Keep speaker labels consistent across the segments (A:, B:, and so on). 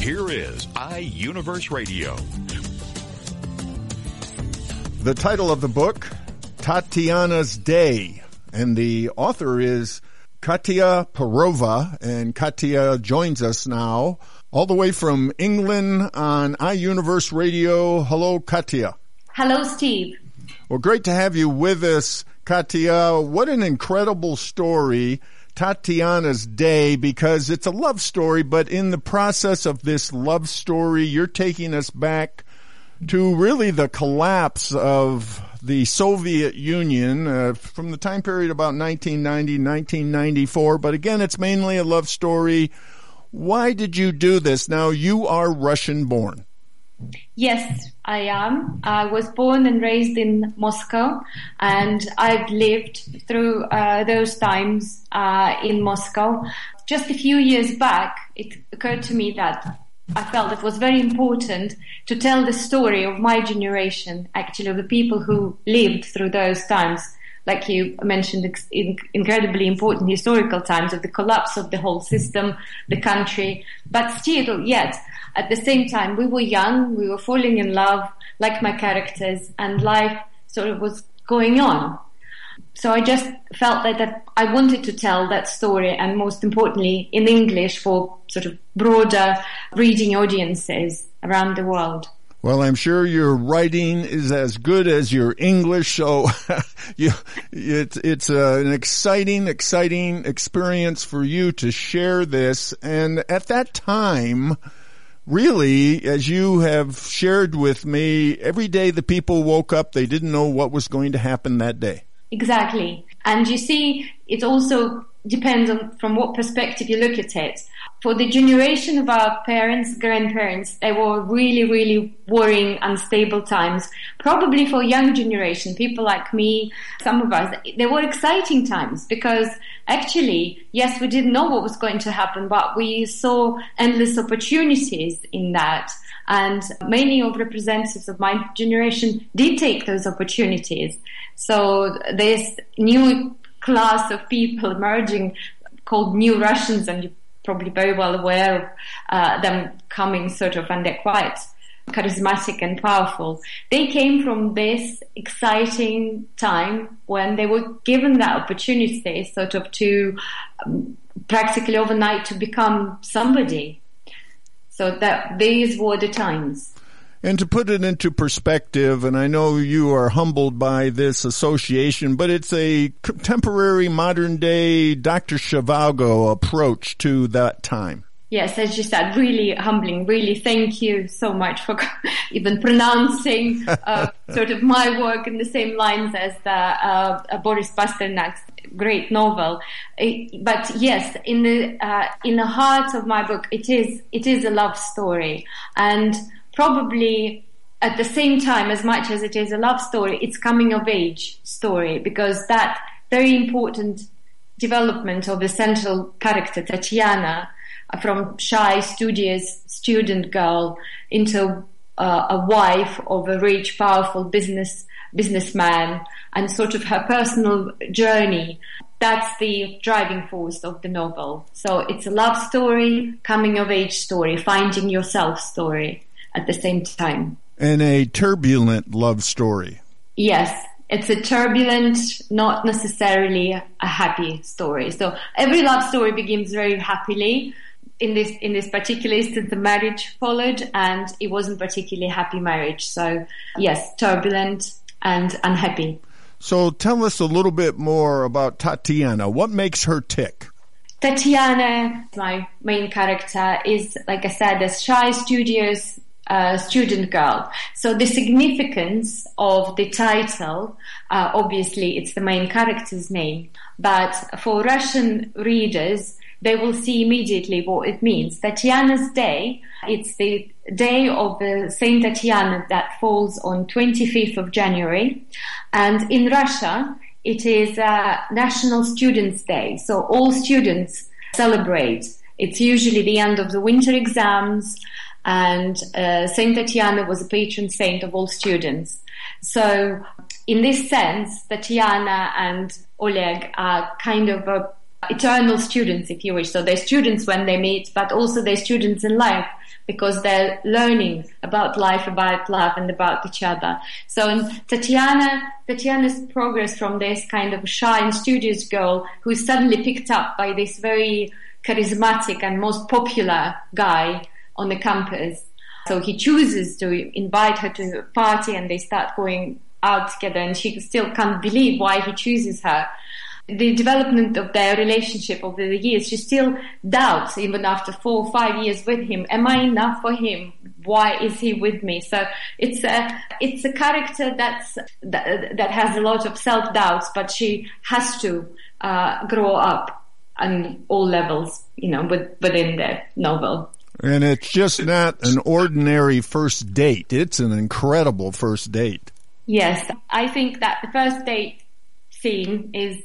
A: Here is iUniverse Radio.
B: The title of the book, Tatiana's Day, and the author is Katya Perova, and Katya joins us now all the way from England on iUniverse Radio. Hello, Katya.
C: Hello, Steve.
B: Well, great to have you with us, Katya. What an incredible story. Tatiana's Day because it's a love story, but in the process of this love story, you're taking us back to really the collapse of the Soviet Union uh, from the time period about 1990, 1994. But again, it's mainly a love story. Why did you do this? Now, you are Russian born.
C: Yes, I am. I was born and raised in Moscow, and I've lived through uh, those times uh, in Moscow. Just a few years back, it occurred to me that I felt it was very important to tell the story of my generation, actually, of the people who lived through those times. Like you mentioned, incredibly important historical times of the collapse of the whole system, the country, but still, yet, at the same time, we were young, we were falling in love, like my characters, and life sort of was going on. So I just felt that, that I wanted to tell that story and most importantly in English for sort of broader reading audiences around the world.
B: Well, I'm sure your writing is as good as your English, so you, it's it's uh, an exciting, exciting experience for you to share this. And at that time, really, as you have shared with me, every day the people woke up, they didn't know what was going to happen that day.
C: Exactly. And you see, it also depends on from what perspective you look at it for the generation of our parents, grandparents, they were really, really worrying, unstable times. Probably for young generation, people like me, some of us, they were exciting times because actually, yes, we didn't know what was going to happen, but we saw endless opportunities in that. And many of representatives of my generation did take those opportunities. So this new class of people emerging called New Russians, and probably very well aware of uh, them coming sort of, and they're quite charismatic and powerful. They came from this exciting time when they were given that opportunity, sort of, to um, practically overnight to become somebody. So that these were the times.
B: And to put it into perspective, and I know you are humbled by this association, but it's a contemporary modern day Dr. Zhivago approach to that time.
C: Yes, as you said, really humbling. Really, thank you so much for even pronouncing uh, sort of my work in the same lines as the uh, Boris Pasternak's great novel. But yes, in the uh, in the heart of my book, it is it is a love story, and probably at the same time, as much as it is a love story, it's coming of age story because that very important development of the central character, Tatiana, from shy, studious student girl into uh, a wife of a rich, powerful business businessman, and sort of her personal journey. That's the driving force of the novel. So it's a love story, coming of age story, finding yourself story at the same time.
B: And a turbulent love story.
C: Yes, it's a turbulent, not necessarily a happy story. So every love story begins very happily. In this, in this particular instance, the marriage followed and it wasn't particularly happy marriage. So yes, turbulent and unhappy.
B: So tell us a little bit more about Tatiana. What makes her tick?
C: Tatiana, my main character, is, like I said, a shy, studious, student girl. So the significance of the title, uh, obviously it's the main character's name, but for Russian readers, they will see immediately what it means. Tatiana's Day, it's the day of the Saint Tatiana that falls on 25th of January. And in Russia, it is uh, National Students' Day. So all students celebrate. It's usually the end of the winter exams and uh, Saint Tatiana was a patron saint of all students. So in this sense, Tatiana and Oleg are kind of eternal students, if you wish. So they're students when they meet, but also they're students in life because they're learning about life, about love, and about each other. So in Tatiana, Tatiana's progress from this kind of shy and studious girl who is suddenly picked up by this very charismatic and most popular guy on the campus. So he chooses to invite her to a party and they start going out together and she still can't believe why he chooses her. The development of their relationship over the years, she still doubts even after four or five years with him, am I enough for him? Why is he with me? So it's a, it's a character that's, that, that has a lot of self doubts, but she has to, uh, grow up on all levels, you know, with, within the novel.
B: And it's just not an ordinary first date. It's an incredible first date.
C: Yes, I think that the first date scene is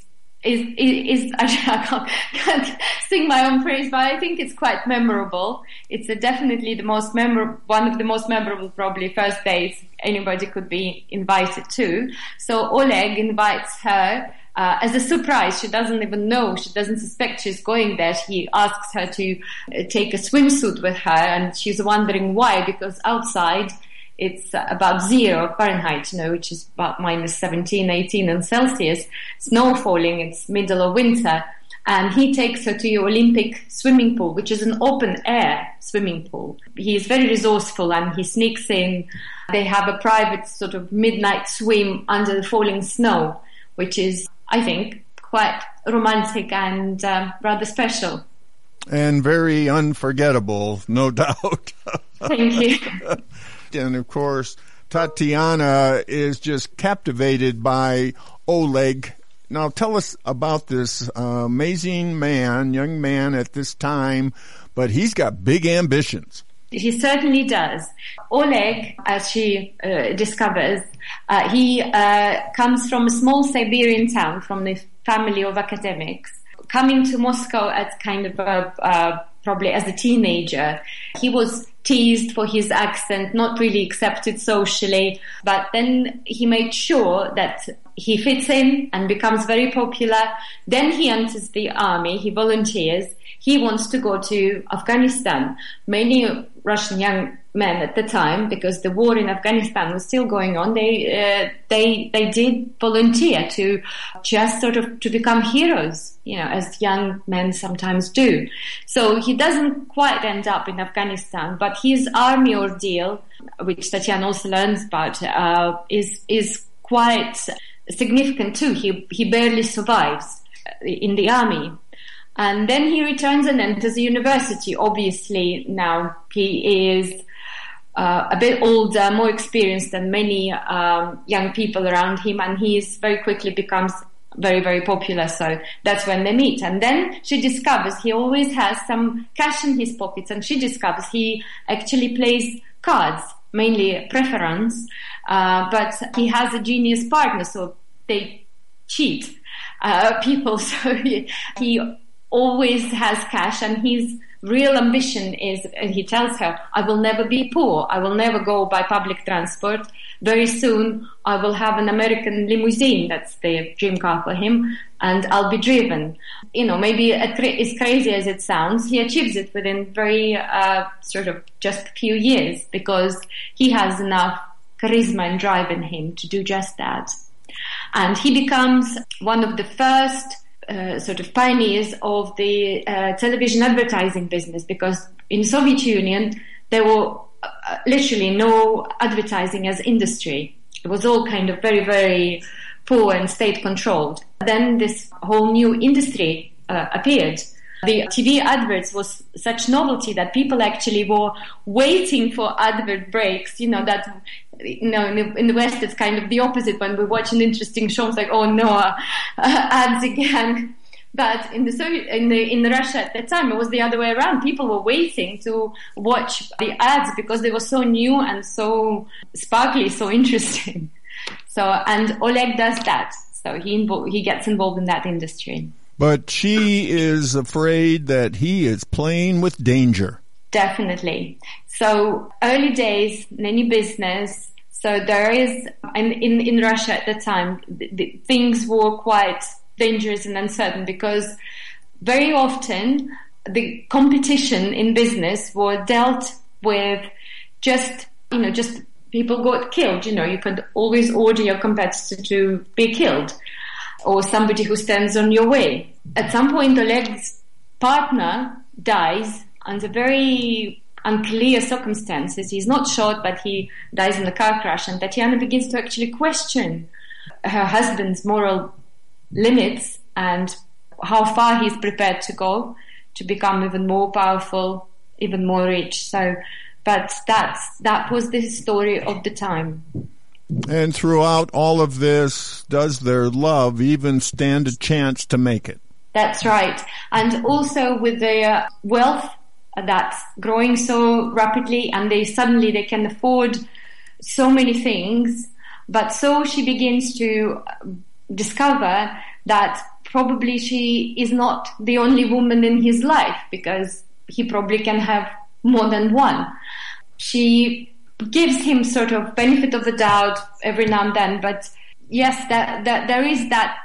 C: is is, is I can't, can't, sing my own praise, but I think it's quite memorable. It's definitely the most memorable, one of the most memorable, probably first dates anybody could be invited to. So Oleg invites her uh, as a surprise. She doesn't even know. She doesn't suspect she's going there. He asks her to uh, take a swimsuit with her, and she's wondering why. Because outside it's about zero Fahrenheit, you know, which is about minus 17, 18 in Celsius. Snow falling. It's middle of winter. And he takes her to the Olympic swimming pool, which is an open air swimming pool. He is very resourceful and he sneaks in. They have a private sort of midnight swim under the falling snow, which is I think, quite romantic and um, rather special.
B: And very unforgettable, no doubt.
C: Thank you.
B: and of course, Tatiana is just captivated by Oleg. Now, tell us about this uh, amazing man, young man at this time, but he's got big ambitions.
C: He certainly does. Oleg, as she uh, discovers, uh, he uh, comes from a small Siberian town, from the family of academics. Coming to Moscow at kind of a, uh, probably as a teenager, he was teased for his accent, not really accepted socially, but then he made sure that he fits in and becomes very popular. Then he enters the army, he volunteers, he wants to go to Afghanistan. Many Russian young men at the time, because the war in Afghanistan was still going on, they uh, they they did volunteer to just sort of to become heroes, you know, as young men sometimes do. So he doesn't quite end up in Afghanistan, but his army ordeal, which Tatiana also learns about, uh, is is quite significant too. He he barely survives in the army. And then he returns and enters the university. Obviously, now he is uh, a bit older, more experienced than many um, young people around him, and he is very quickly becomes very, very popular. So that's when they meet. And then she discovers he always has some cash in his pockets, and she discovers he actually plays cards, mainly preference, uh, but he has a genius partner, so they cheat uh, people. So he, he always has cash and his real ambition is, and he tells her, I will never be poor. I will never go by public transport. Very soon I will have an American limousine. That's the dream car for him and I'll be driven. You know, maybe as crazy as it sounds, he achieves it within very, uh, sort of just a few years because he has enough charisma and drive in him to do just that. And he becomes one of the first uh, sort of pioneers of the uh, television advertising business because in Soviet Union there were uh, literally no advertising as industry. It was all kind of very, very poor and state controlled. Then this whole new industry uh, appeared. The TV adverts was such novelty that people actually were waiting for advert breaks. You know that you know, in the, in the, West, it's kind of the opposite. When we watch an interesting show, it's like, oh no, uh, ads again. But in the Soviet, in the in Russia at that time, it was the other way around. People were waiting to watch the ads because they were so new and so sparkly, so interesting. So, and Oleg does that. So he invo- he gets involved in that industry.
B: But she is afraid that he is playing with danger.
C: Definitely. So early days, in any business. So there is, and in, in Russia at the time, the, the, things were quite dangerous and uncertain because very often the competition in business was dealt with just, you know, just people got killed. You know, you could always order your competitor to be killed or somebody who stands on your way. At some point, Oleg's partner dies under very unclear circumstances. He's not shot, but he dies in a car crash. And Tatiana begins to actually question her husband's moral limits and how far he's prepared to go to become even more powerful, even more rich. So but that's that was the story of the time.
B: And throughout all of this, does their love even stand a chance to make it?
C: That's right. And also with the uh, wealth that's growing so rapidly and they suddenly they can afford so many things. But so she begins to discover that probably she is not the only woman in his life because he probably can have more than one. She gives him sort of benefit of the doubt every now and then, but yes, that, that there is that,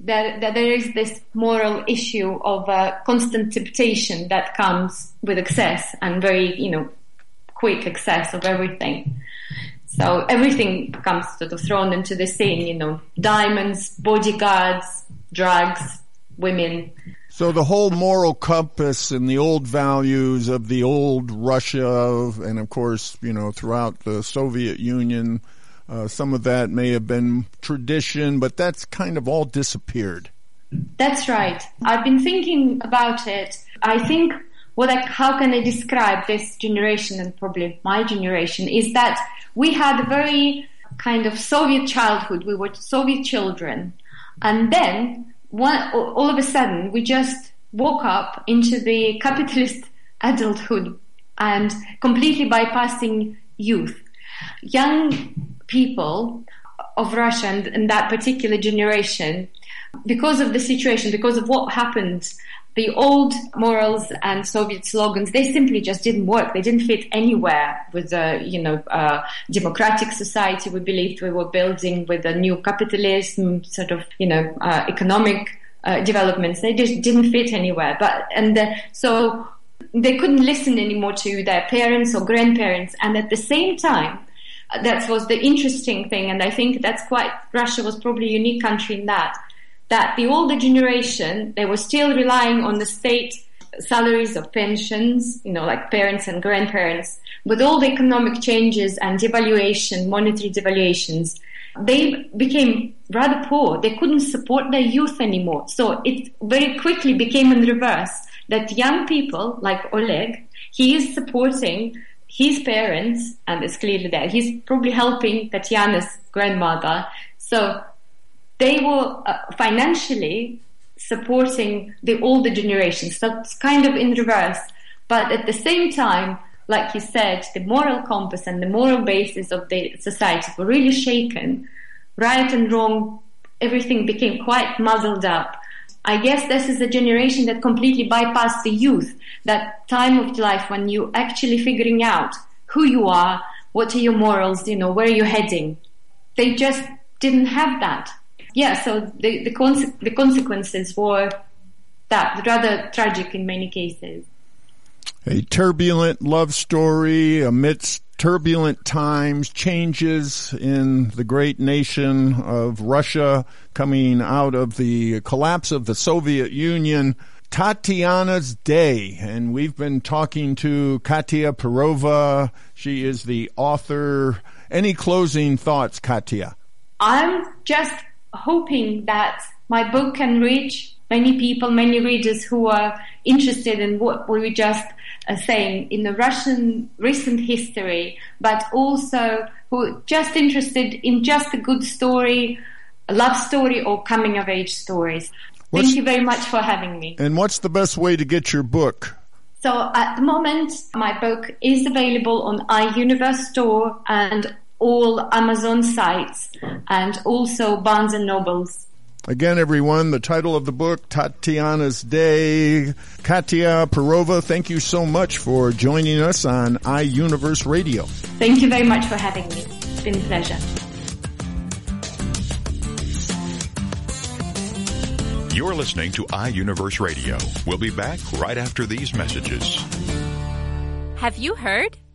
C: that, that there is this moral issue of uh, constant temptation that comes with excess and very, you know, quick excess of everything. So everything becomes sort of thrown into the scene, you know, diamonds, bodyguards, drugs, women.
B: So the whole moral compass and the old values of the old Russia, and of course, you know, throughout the Soviet Union, uh, some of that may have been tradition, but that's kind of all disappeared.
C: That's right. I've been thinking about it. I think what I, how can I describe this generation and probably my generation is that we had a very kind of Soviet childhood. We were Soviet children. And then one, all of a sudden, we just woke up into the capitalist adulthood and completely bypassing youth. Young people of Russia and, and that particular generation, because of the situation, because of what happened the old morals and Soviet slogans, they simply just didn't work. They didn't fit anywhere with the, you know, uh, democratic society we believed we were building with a new capitalism, sort of, you know, uh, economic uh, developments. They just didn't fit anywhere. But, and uh, so they couldn't listen anymore to their parents or grandparents. And at the same time, that was the interesting thing. And I think that's quite, Russia was probably a unique country in that that the older generation, they were still relying on the state salaries of pensions, you know, like parents and grandparents. With all the economic changes and devaluation, monetary devaluations, they became rather poor. They couldn't support their youth anymore. So it very quickly became in reverse that young people like Oleg, he is supporting his parents, and it's clearly there. He's probably helping Tatiana's grandmother. So they were uh, financially supporting the older generations. That's kind of in reverse. But at the same time, like you said, the moral compass and the moral basis of the society were really shaken. Right and wrong, everything became quite muddled up. I guess this is a generation that completely bypassed the youth, that time of life when you're actually figuring out who you are, what are your morals, you know, where are you heading. They just didn't have that yeah, so the the, conse- the consequences were that rather tragic in many cases.
B: A turbulent love story amidst turbulent times, changes in the great nation of Russia coming out of the collapse of the Soviet Union. Tatiana's Day, and we've been talking to Katya Perova. She is the author. Any closing thoughts, Katya?
C: I'm just hoping that my book can reach many people, many readers who are interested in what we were just uh, saying in the Russian recent history, but also who are just interested in just a good story, a love story or coming of age stories.
B: What's-
C: Thank you very much for having me.
B: And what's the best way to get your book?
C: So at the moment, my book is available on iUniverse store and all Amazon sites and also Barnes and Nobles.
B: Again, everyone, the title of the book, Tatiana's Day. Katya Perova, thank you so much for joining us on iUniverse Radio.
C: Thank you very much for having me. It's been a pleasure.
A: You're listening to iUniverse Radio. We'll be back right after these messages.
D: Have you heard?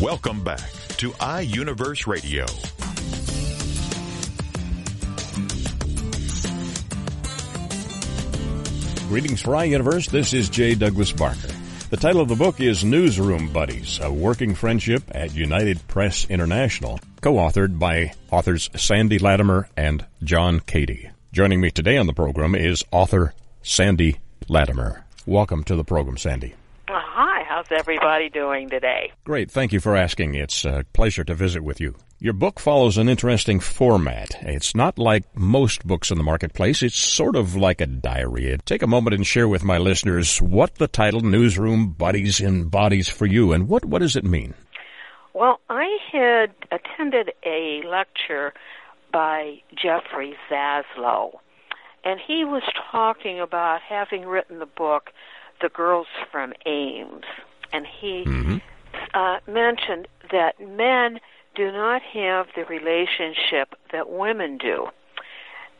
A: Welcome back to iUniverse Radio.
E: Greetings for iUniverse. This is J. Douglas Barker. The title of the book is Newsroom Buddies, a working friendship at United Press International, co-authored by authors Sandy Latimer and John Cady. Joining me today on the program is author Sandy Latimer. Welcome to the program, Sandy.
F: How's everybody doing today?
E: Great. Thank you for asking. It's a pleasure to visit with you. Your book follows an interesting format. It's not like most books in the marketplace. It's sort of like a diary. Take a moment and share with my listeners what the title Newsroom Buddies embodies for you and what, what does it mean?
F: Well, I had attended a lecture by Jeffrey Zaslow, and he was talking about having written the book The Girls from Ames, and he uh, mentioned that men do not have the relationship that women do.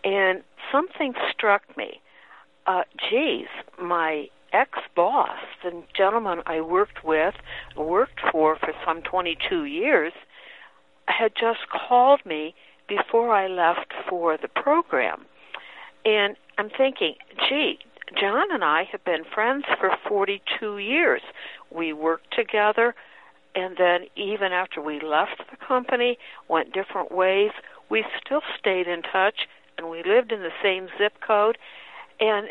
F: And something struck me. Uh, geez, my ex boss, the gentleman I worked with, worked for for some 22 years, had just called me before I left for the program. And I'm thinking, gee, John and I have been friends for 42 years. We worked together, and then even after we left the company, went different ways, we still stayed in touch, and we lived in the same zip code, and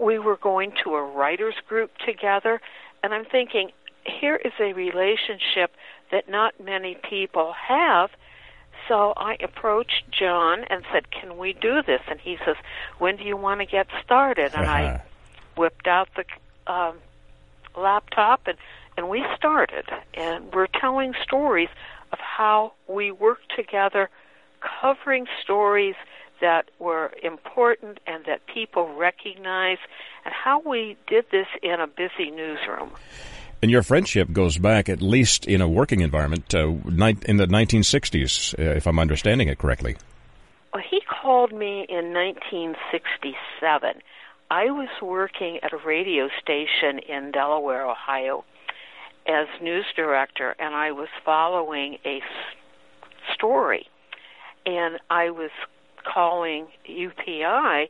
F: we were going to a writers group together, and I'm thinking, here is a relationship that not many people have. So I approached John and said, "Can we do this?" And he says, "When do you want to get started?" And
E: Uh-huh.
F: I whipped out the um, laptop and and we started. And we're telling stories of how we worked together, covering stories that were important and that people recognize, and how we did this in a busy newsroom.
E: And your friendship goes back at least in a working environment uh, in the 1960s, uh, if I'm understanding it correctly.
F: Well, he called me in 1967. I was working at a radio station in Delaware, Ohio, as news director, and I was following a story. And I was calling UPI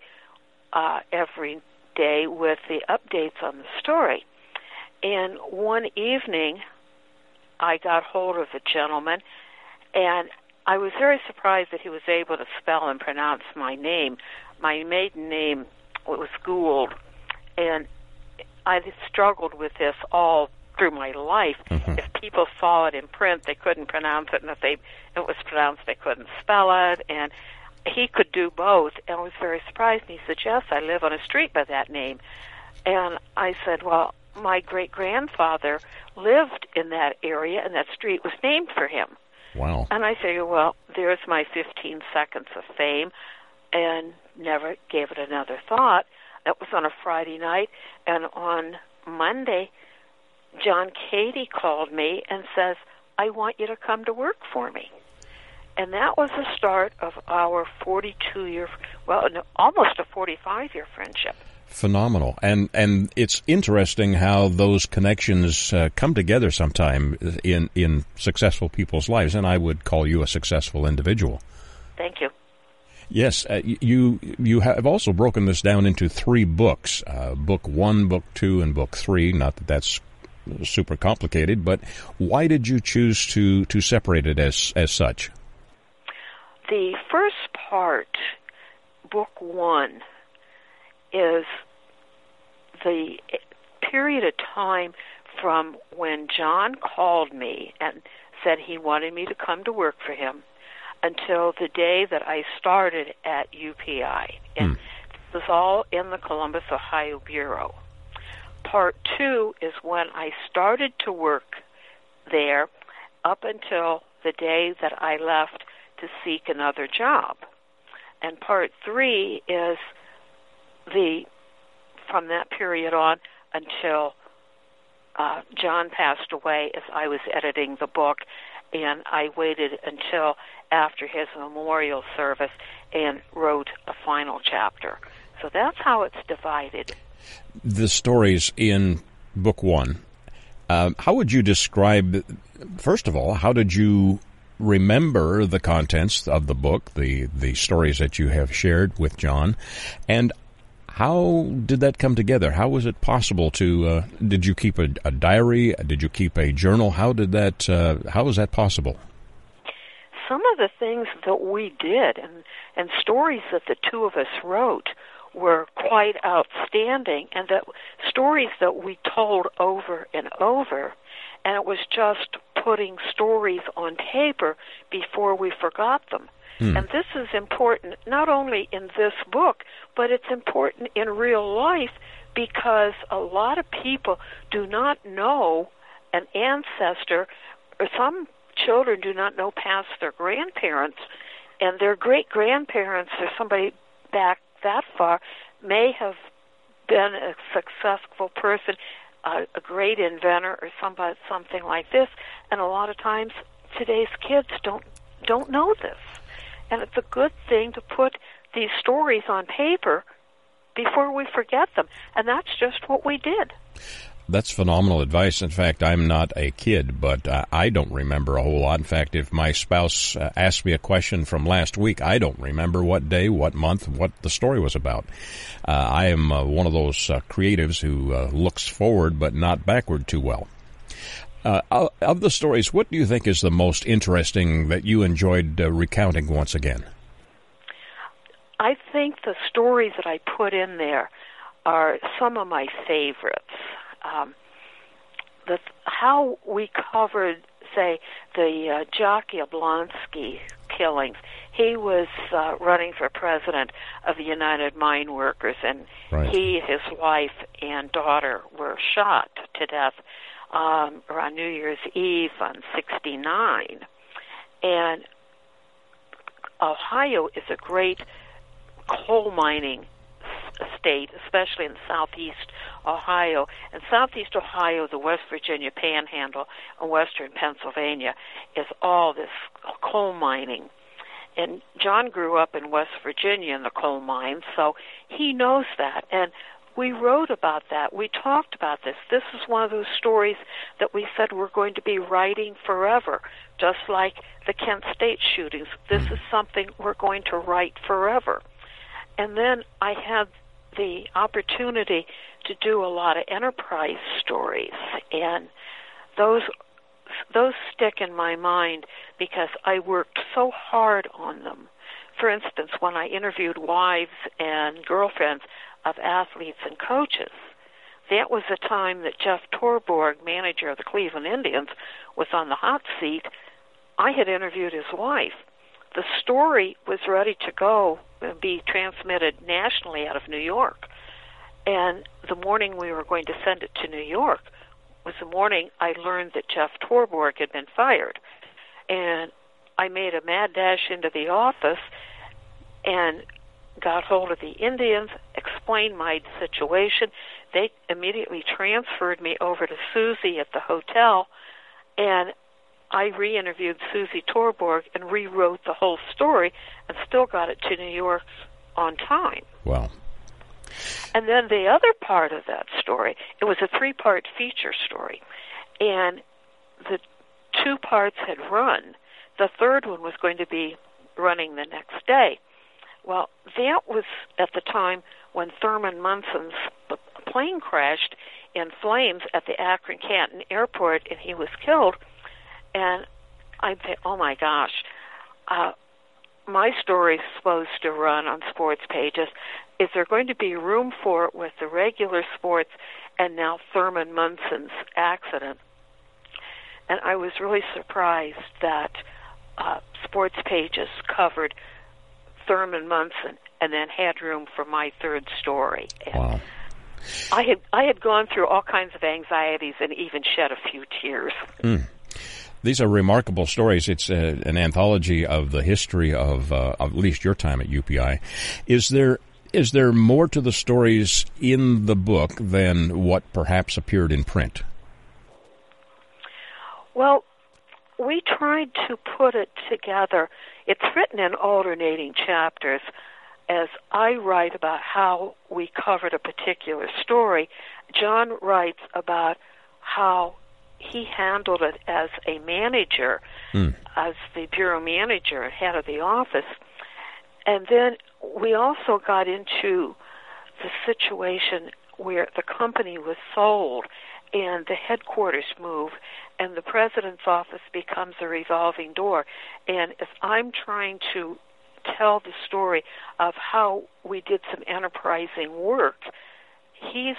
F: uh, every day with the updates on the story. And one evening, I got hold of a gentleman, and I was very surprised that he was able to spell and pronounce my name. My maiden name was Gould, and I struggled with this all through my life. Mm-hmm. If people saw it in print, they couldn't pronounce it, and if they it was pronounced, they couldn't spell it. And he could do both, and I was very surprised. And he said, "Yes, I live on a street by that name." And I said, "Well, my great grandfather lived in that area, and that street was named for him."
E: Wow.
F: And I figured, well, there's my 15 seconds of fame, and never gave it another thought That was on a Friday night, and on Monday, John Cady called me and says, "I want you to come to work for me." And that was the start of our 42 year, well, almost a 45 year friendship
E: phenomenal. And and it's interesting how those connections uh, come together sometime in in successful people's lives and i would call you a successful individual.
F: Thank you.
E: Yes uh, you you have also broken this down into three books uh, book 1 book 2 and book 3 not that that's super complicated but why did you choose to to separate it as as such?
F: The first part book 1 is the period of time from when John called me and said he wanted me to come to work for him until the day that I started at UPI. And hmm. this was all in the Columbus, Ohio Bureau. Part two is when I started to work there up until the day that I left to seek another job. And part three is the from that period on until uh, John passed away as I was editing the book, and I waited until after his memorial service and wrote a final chapter. So that's how it's divided.
E: The stories in book one. Uh, how would you describe, first of all, how did you remember the contents of the book, the, the stories that you have shared with John, and how did that come together? How was it possible to? Uh, did you keep a, a, diary? Did you keep a journal? How did that? Uh, how was that possible?
F: Some of the things that we did and and stories that the two of us wrote were quite outstanding, and that stories that we told over and over, and it was just putting stories on paper before we forgot them. Hmm. And this is important not only in this book, but it's important in real life because a lot of people do not know an ancestor, or some children do not know past their grandparents, and their great grandparents or somebody back that far may have been a successful person, uh, a great inventor, or somebody something like this. And a lot of times today's kids don't don't know this. And it's a good thing to put these stories on paper before we forget them. And that's just what we did.
E: That's phenomenal advice. In fact, I'm not a kid, but uh, I don't remember a whole lot. In fact, if my spouse uh, asked me a question from last week, I don't remember what day, what month, what the story was about. Uh, I am uh, one of those uh, creatives who uh, looks forward but not backward too well. Uh, of the stories, what do you think is the most interesting that you enjoyed uh, recounting once again?
F: I think the stories that I put in there are some of my favorites. Um, the how we covered, say, the uh, Jock Yablonski killings. He was uh, running for president of the United Mine Workers, and right. he, his wife, and daughter were shot to death um, around New Year's Eve on 69. And Ohio is a great coal mining state, especially in southeast Ohio. And southeast Ohio, the West Virginia Panhandle, and western Pennsylvania is all this coal mining. And John grew up in West Virginia in the coal mines, so he knows that. And we wrote about that. We talked about this. This is one of those stories that we said we're going to be writing forever, just like the Kent State shootings. This is something we're going to write forever. And then I had the opportunity to do a lot of enterprise stories, and those those stick in my mind because I worked so hard on them. For instance, when I interviewed wives and girlfriends, of athletes and coaches. That was the time that Jeff Torborg, manager of the Cleveland Indians, was on the hot seat. I had interviewed his wife. The story was ready to go and be transmitted nationally out of New York. And the morning we were going to send it to New York was the morning I learned that Jeff Torborg had been fired. And I made a mad dash into the office and got hold of the Indians, explained my situation. They immediately transferred me over to Susie at the hotel, and I re-interviewed Susie Torborg and rewrote the whole story, and still got it to New York on time.
E: Wow.
F: And then the other part of that story, it was a three-part feature story, and the two parts had run. The third one was going to be running the next day. Well, that was at the time when Thurman Munson's plane crashed in flames at the Akron Canton airport and he was killed. And I'd oh my gosh, uh, my story's supposed to run on sports pages. Is there going to be room for it with the regular sports and now Thurman Munson's accident? And I was really surprised that uh, sports pages covered Thurman Munson and then had room for my third story. And
E: Wow.
F: I had I had gone through all kinds of anxieties and even shed a few tears.
E: These are remarkable stories. It's a, an anthology of the history of, uh, of at least your time at UPI. Is there is there more to the stories in the book than what perhaps appeared in print?
F: Well, we tried to put it together. It's written in alternating chapters as I write about how we covered a particular story. John writes about how he handled it as a manager, hmm. as the bureau manager and head of the office. And then we also got into the situation where the company was sold and the headquarters move and the president's office becomes a revolving door. And if I'm trying to tell the story of how we did some enterprising work, he's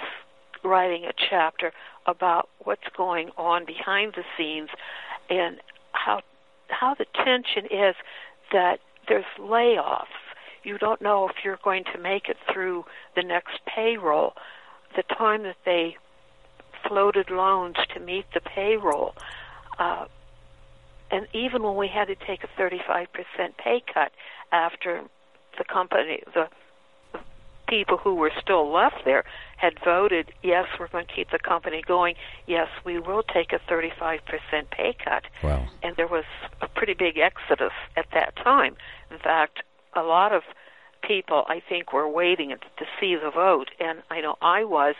F: writing a chapter about what's going on behind the scenes and how how the tension is that there's layoffs. You don't know if you're going to make it through the next payroll. The time that they floated loans to meet the payroll, uh, and even when we had to take a 35% pay cut after the company, the people who were still left there had voted, yes, we're going to keep the company going. Yes, we will take a 35% pay cut.
E: Wow.
F: And there was a pretty big exodus at that time. In fact, a lot of people, I think, were waiting to see the vote. And I know I was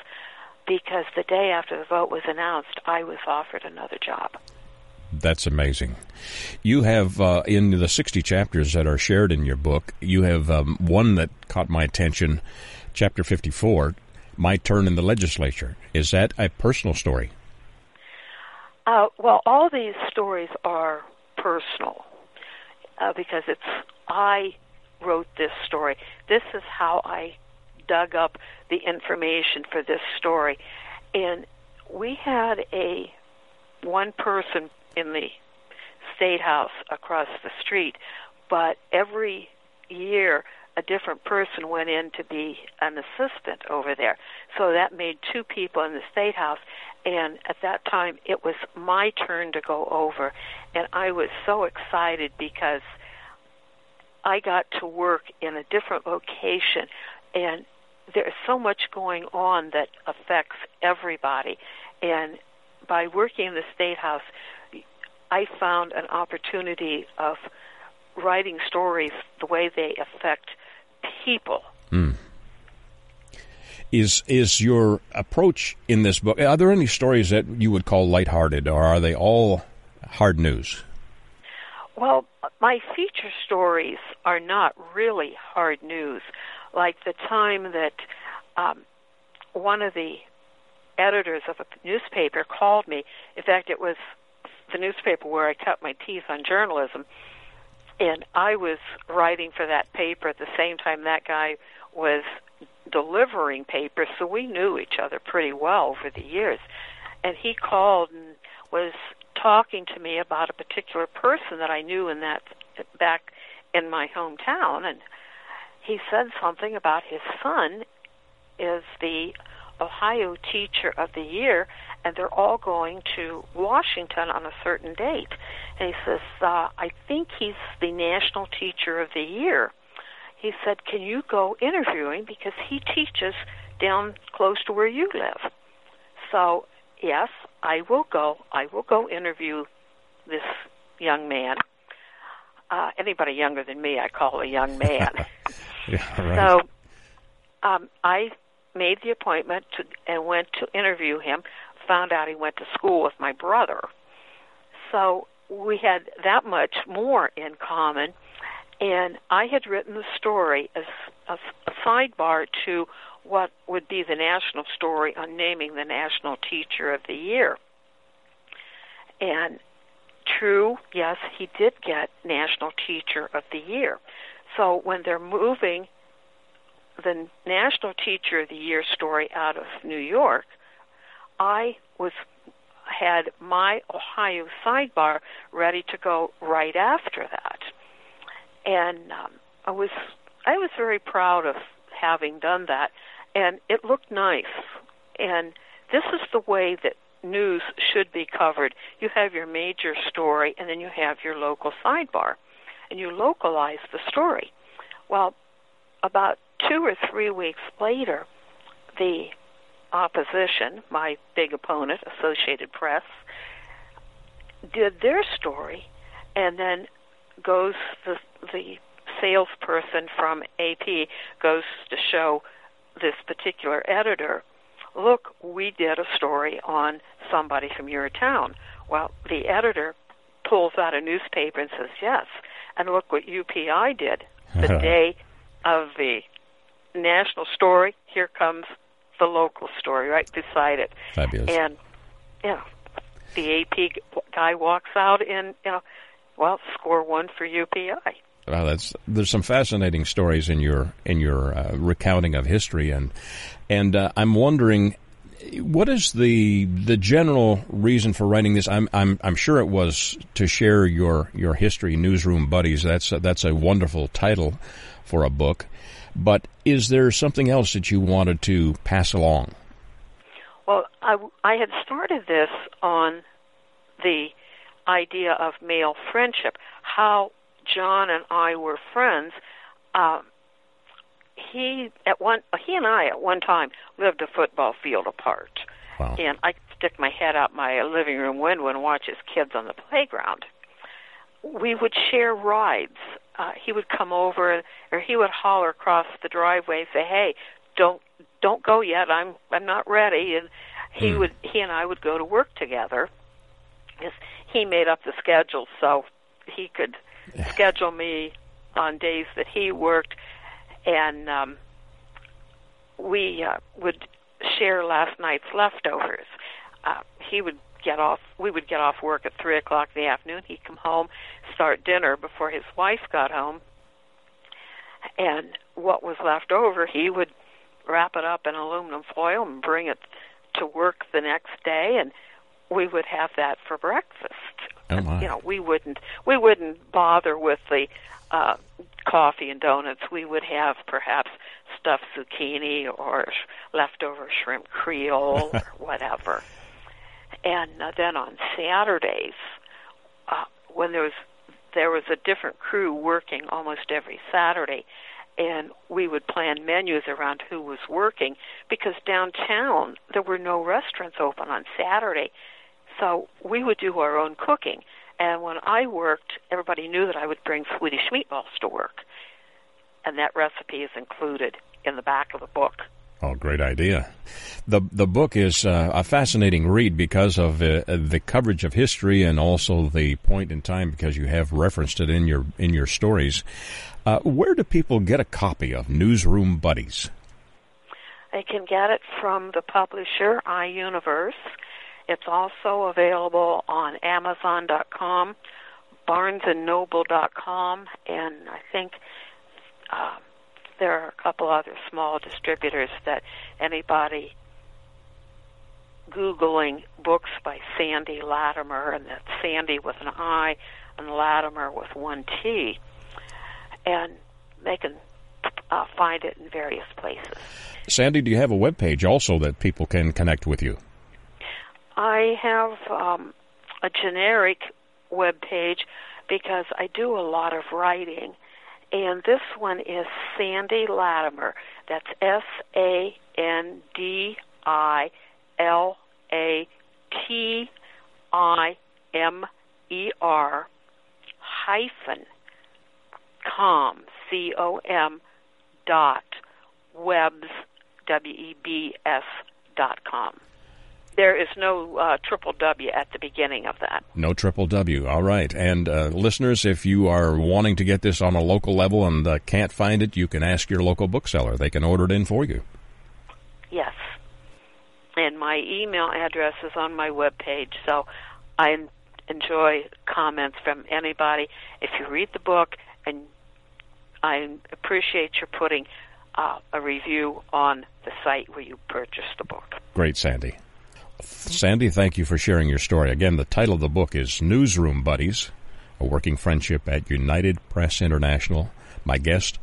F: because the day after the vote was announced, I was offered another job.
E: That's amazing. You have uh, in the 60 chapters that are shared in your book, you have um, one that caught my attention, chapter 54, My Turn in the Legislature. Is that a personal story?
F: Uh, well, all these stories are personal uh, because it's I wrote this story. This is how I dug up the information for this story, and we had a one person in the state house across the street, but every year a different person went in to be an assistant over there. So that made two people in the state house and at that time it was my turn to go over and I was so excited because I got to work in a different location and there's so much going on that affects everybody and by working in the state house I found an opportunity of writing stories the way they affect people. Hmm.
E: Is is your approach in this book? Are there any stories that you would call lighthearted, or are they all hard news?
F: Well, my feature stories are not really hard news. Like the time that um, one of the editors of a newspaper called me. In fact, it was the newspaper where I cut my teeth on journalism, and I was writing for that paper at the same time that guy was delivering papers, so we knew each other pretty well over the years. And he called and was talking to me about a particular person that I knew in that back in my hometown, and he said something about his son is the Ohio Teacher of the Year, and they're all going to Washington on a certain date. And he says, uh, I think he's the National Teacher of the Year. he said, "Can you go interviewing? because he teaches down close to where you live?" So, yes, I will go. I will go interview this young man. Uh, anybody younger than me, I call a young man.
E: yeah, right.
F: So, um, I made the appointment to, and went to interview him. Found out he went to school with my brother. So we had that much more in common. And I had written the story as a, a sidebar to what would be the national story on naming the National Teacher of the Year. And true, yes, he did get National Teacher of the Year. So when they're moving the National Teacher of the Year story out of New York, I was had my Ohio sidebar ready to go right after that, and um, I was I was very proud of having done that, and it looked nice. And this is the way that news should be covered. You have your major story, and then you have your local sidebar, and you localize the story. Well, about two or three weeks later, the opposition, my big opponent, Associated Press, did their story, and then goes the the salesperson from AP goes to show this particular editor, look, we did a story on somebody from your town. Well, the editor pulls out a newspaper and says yes, and look what UPI did the day of the national story. Here comes the local story right beside it.
E: Fabulous.
F: And yeah, the AP guy walks out and you know, well, score one for UPI.
E: Well, that's there's some fascinating stories in your in your uh, recounting of history, and and uh, I'm wondering. What is the the general reason for writing this? I'm I'm I'm sure it was to share your your history, newsroom buddies. That's a, that's a wonderful title for a book. But is there something else that you wanted to pass along?
F: Well, I, I had started this on the idea of male friendship, how John and I were friends. Um, he at one he and I at one time lived a football field apart,
E: Wow.
F: and I stick my head out my living room window and watch his kids on the playground. We would share rides. Uh, he would come over, or he would holler across the driveway and say, "Hey, don't don't go yet. I'm I'm not ready." And he
E: Hmm.
F: would he and I would go to work together. He made up the schedule so he could schedule me on days that he worked, and um, we uh, would share last night's leftovers. Uh, he would get off. We would get off work at three o'clock in the afternoon. He'd come home, start dinner before his wife got home, and what was left over, he would wrap it up in aluminum foil and bring it to work the next day, and we would have that for breakfast.
E: Oh my!
F: You know, we wouldn't we wouldn't bother with the uh, coffee and donuts. We would have perhaps stuffed zucchini or sh- leftover shrimp creole or whatever. And uh, then on Saturdays, uh, when there was there was a different crew working almost every Saturday, and we would plan menus around who was working because downtown there were no restaurants open on Saturday. So we would do our own cooking. And when I worked, everybody knew that I would bring Swedish meatballs to work. And that recipe is included in the back of the book.
E: Oh, great idea. The the book is uh, a fascinating read because of uh, the coverage of history and also the point in time because you have referenced it in your in your stories. Uh, where do people get a copy of Newsroom Buddies?
F: They can get it from the publisher iUniverse. It's also available on Amazon.com, BarnesandNoble.com, and I think uh, there are a couple other small distributors that anybody googling books by Sandi Latimer, and that's Sandi with an I and Latimer with one T, and they can uh, find it in various places.
E: Sandi, do you have a web page also that people can connect with you?
F: I have um, a generic web page because I do a lot of writing, And this one is Sandi Latimer. That's S A N D I L A T I M E R hyphen com C O M dot webs W E B S dot com. There is no uh, triple W at the beginning of that.
E: No triple W. All right. And uh, listeners, if you are wanting to get this on a local level and uh, can't find it, you can ask your local bookseller. They can order it in for you.
F: Yes. And my email address is on my web page, so I enjoy comments from anybody. If you read the book, and I appreciate your putting uh, a review on the site where you purchased the book.
E: Great, Sandi. Sandi, thank you for sharing your story. Again, the title of the book is Newsroom Buddies, a working friendship at United Press International. My guest,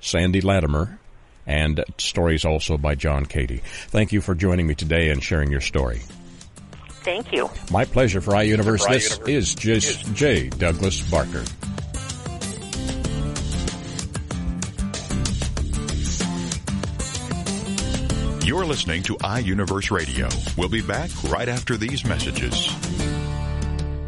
E: Sandi Latimer, and stories also by John Cady. Thank you for joining me today and sharing your story.
F: Thank you.
E: My pleasure for iUniverse. This is just J. Douglas Barker.
A: You're listening to iUniverse Radio. We'll be back right after these messages.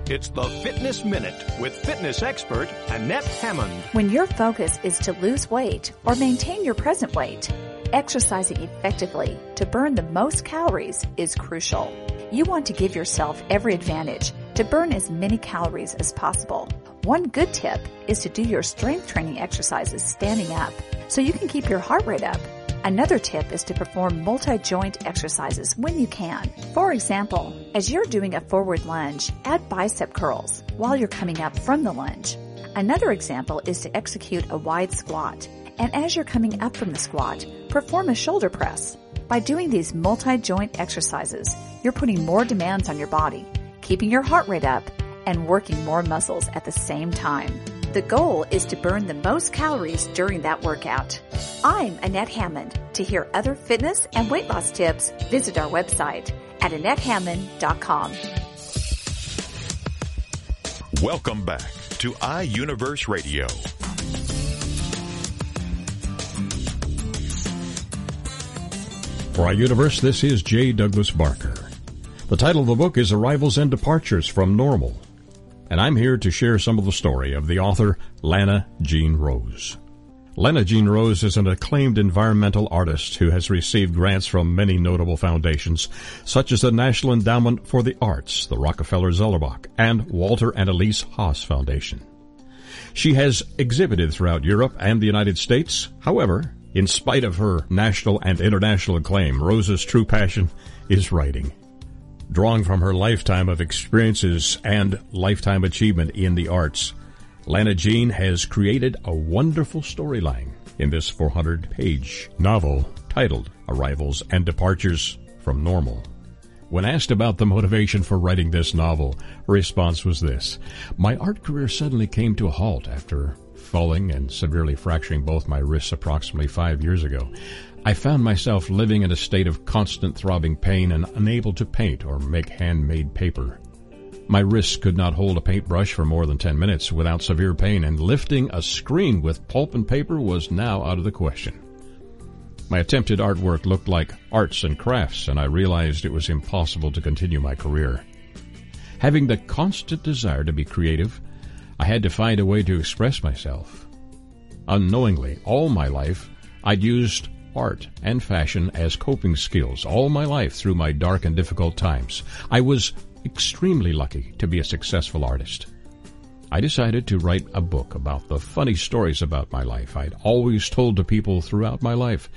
G: It's the Fitness Minute with fitness expert Annette Hammond.
H: When your focus is to lose weight or maintain your present weight, exercising effectively to burn the most calories is crucial. You want to give yourself every advantage to burn as many calories as possible. One good tip is to do your strength training exercises standing up so you can keep your heart rate up Another tip is to perform multi-joint exercises when you can. For example, as you're doing a forward lunge, add bicep curls while you're coming up from the lunge. Another example is to execute a wide squat. And as you're coming up from the squat, perform a shoulder press. By doing these multi-joint exercises, you're putting more demands on your body, keeping your heart rate up, and working more muscles at the same time. The goal is to burn the most calories during that workout. I'm Annette Hammond. To hear other fitness and weight loss tips, visit our website at AnnetteHammond.com.
A: Welcome back to iUniverse Radio.
E: For iUniverse, this is J. Douglas Barker. The title of the book is Arrivals and Departures from Normal and I'm here to share some of the story of the author Lana Jean Rose. Lana Jean Rose is an acclaimed environmental artist who has received grants from many notable foundations, such as the National Endowment for the Arts, the Rockefeller Zellerbach, and Walter and Elise Haas Foundation. She has exhibited throughout Europe and the United States. However, in spite of her national and international acclaim, Rose's true passion is writing drawing from her lifetime of experiences and lifetime achievement in the arts. Lana Jean has created a wonderful storyline in this 400 page novel titled Arrivals and Departures from Normal. When asked about the motivation for writing this novel, her response was this My art career suddenly came to a halt after falling and severely fracturing both my wrists approximately five years ago. I found myself living in a state of constant throbbing pain and unable to paint or make handmade paper. My wrists could not hold a paintbrush for more than 10 minutes without severe pain, and lifting a screen with pulp and paper was now out of the question. My attempted artwork looked like arts and crafts, and I realized it was impossible to continue my career. Having the constant desire to be creative, I had to find a way to express myself. Unknowingly, all my life, I'd used art, and fashion as coping skills all my life through my dark and difficult times. I was extremely lucky to be a successful artist. I decided to write a book about the funny stories about my life I'd always told to people throughout my life.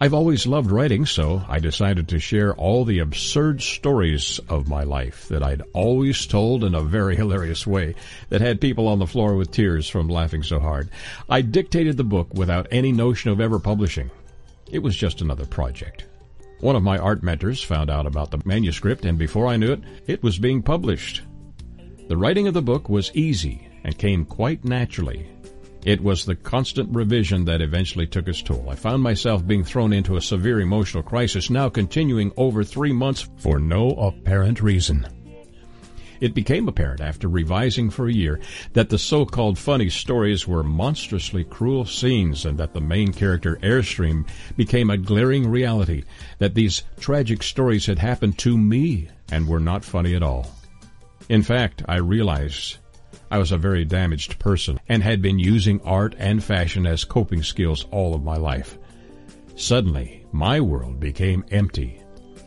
E: I've always loved writing, so I decided to share all the absurd stories of my life that I'd always told in a very hilarious way that had people on the floor with tears from laughing so hard. I dictated the book without any notion of ever publishing. It was just another project. One of my art mentors found out about the manuscript, and before I knew it, it was being published. The writing of the book was easy and came quite naturally. It was the constant revision that eventually took its toll. I found myself being thrown into a severe emotional crisis, now continuing over three months for no apparent reason. It became apparent after revising for a year that the so-called funny stories were monstrously cruel scenes and that the main character Airstream became a glaring reality, that these tragic stories had happened to me and were not funny at all. In fact, I realized I was a very damaged person and had been using art and fashion as coping skills all of my life. Suddenly, my world became empty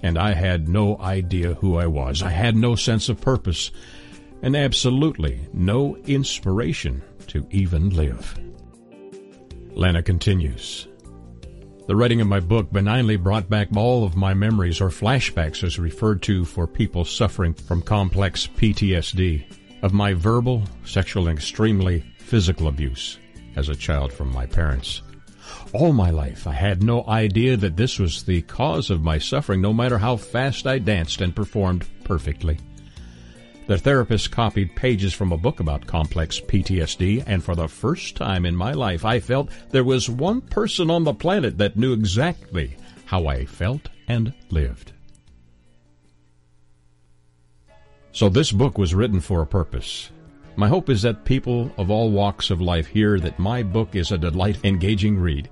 E: and I had no idea who I was. I had no sense of purpose and absolutely no inspiration to even live. Lana continues. The writing of my book benignly brought back all of my memories or flashbacks as referred to for people suffering from complex PTSD of my verbal, sexual, and extremely physical abuse as a child from my parents. All my life, I had no idea that this was the cause of my suffering, no matter how fast I danced and performed perfectly. The therapist copied pages from a book about complex PTSD, and for the first time in my life, I felt there was one person on the planet that knew exactly how I felt and lived. So this book was written for a purpose. My hope is that people of all walks of life hear that my book is a delight, engaging read.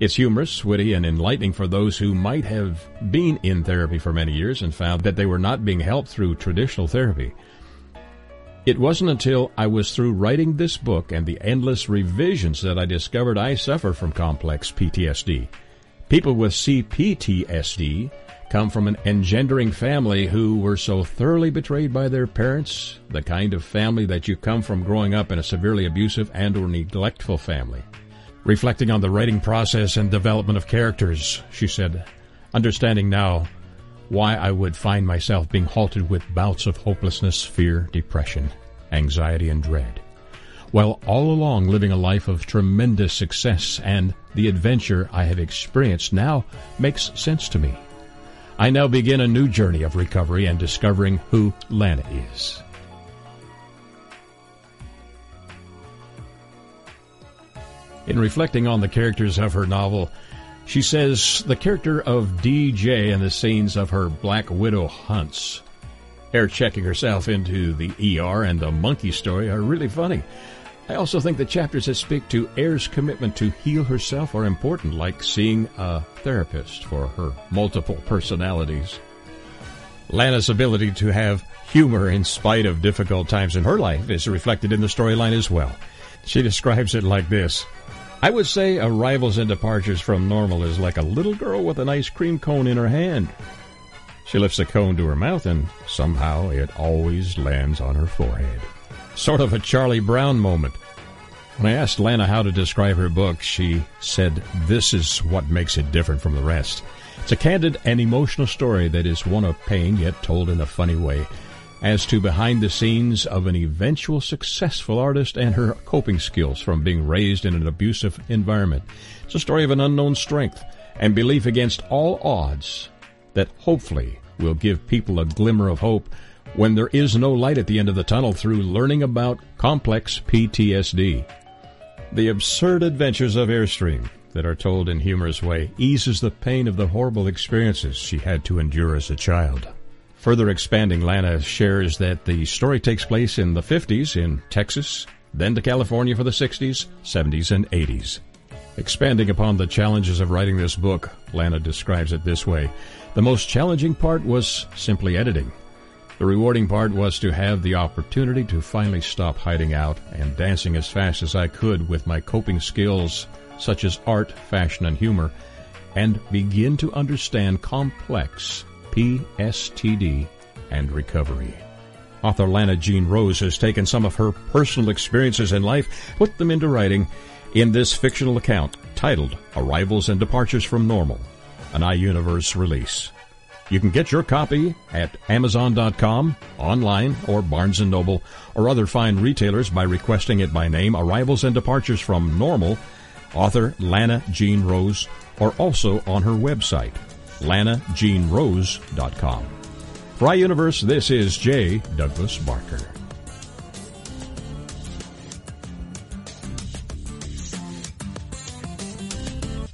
E: It's humorous, witty, and enlightening for those who might have been in therapy for many years and found that they were not being helped through traditional therapy. It wasn't until I was through writing this book and the endless revisions that I discovered I suffer from complex PTSD. People with CPTSD come from an engendering family who were so thoroughly betrayed by their parents, the kind of family that you come from growing up in a severely abusive and or neglectful family. Reflecting on the writing process and development of characters, she said, understanding now why I would find myself being halted with bouts of hopelessness, fear, depression, anxiety, and dread, while all along living a life of tremendous success and the adventure I have experienced now makes sense to me. I now begin a new journey of recovery and discovering who Lana is. In reflecting on the characters of her novel, she says the character of DJ and the scenes of her Black Widow hunts, air checking herself into the ER and the monkey story are really funny. I also think the chapters that speak to Air's commitment to heal herself are important, like seeing a therapist for her multiple personalities. Lana's ability to have humor in spite of difficult times in her life is reflected in the storyline as well. She describes it like this. I would say Arrivals and Departures from Normal is like a little girl with an ice cream cone in her hand. She lifts the cone to her mouth and somehow it always lands on her forehead. Sort of a Charlie Brown moment. When I asked Lana how to describe her book, she said, This is what makes it different from the rest. It's a candid and emotional story that is one of pain, yet told in a funny way. As to behind the scenes of an eventual successful artist and her coping skills from being raised in an abusive environment. It's a story of an unknown strength and belief against all odds that hopefully will give people a glimmer of hope when there is no light at the end of the tunnel through learning about complex PTSD. The absurd adventures of Airstream that are told in humorous way eases the pain of the horrible experiences she had to endure as a child. Further expanding, Lana shares that the story takes place in the 50s in Texas, then to California for the 60s, 70s, and 80s. Expanding upon the challenges of writing this book, Lana describes it this way. The most challenging part was simply editing. The rewarding part was to have the opportunity to finally stop hiding out and dancing as fast as I could with my coping skills such as art, fashion, and humor, and begin to understand complex PSTD and recovery. Author Lana Jean Rose has taken some of her personal experiences in life, put them into writing in this fictional account titled Arrivals and Departures from Normal, an iUniverse release. You can get your copy at Amazon.com, online, or Barnes & Noble, or other fine retailers by requesting it by name, Arrivals and Departures from Normal, author Lana Jean Rose, or also on her website, lanajeanrose.com. For iUniverse, this is J. Douglas Barker.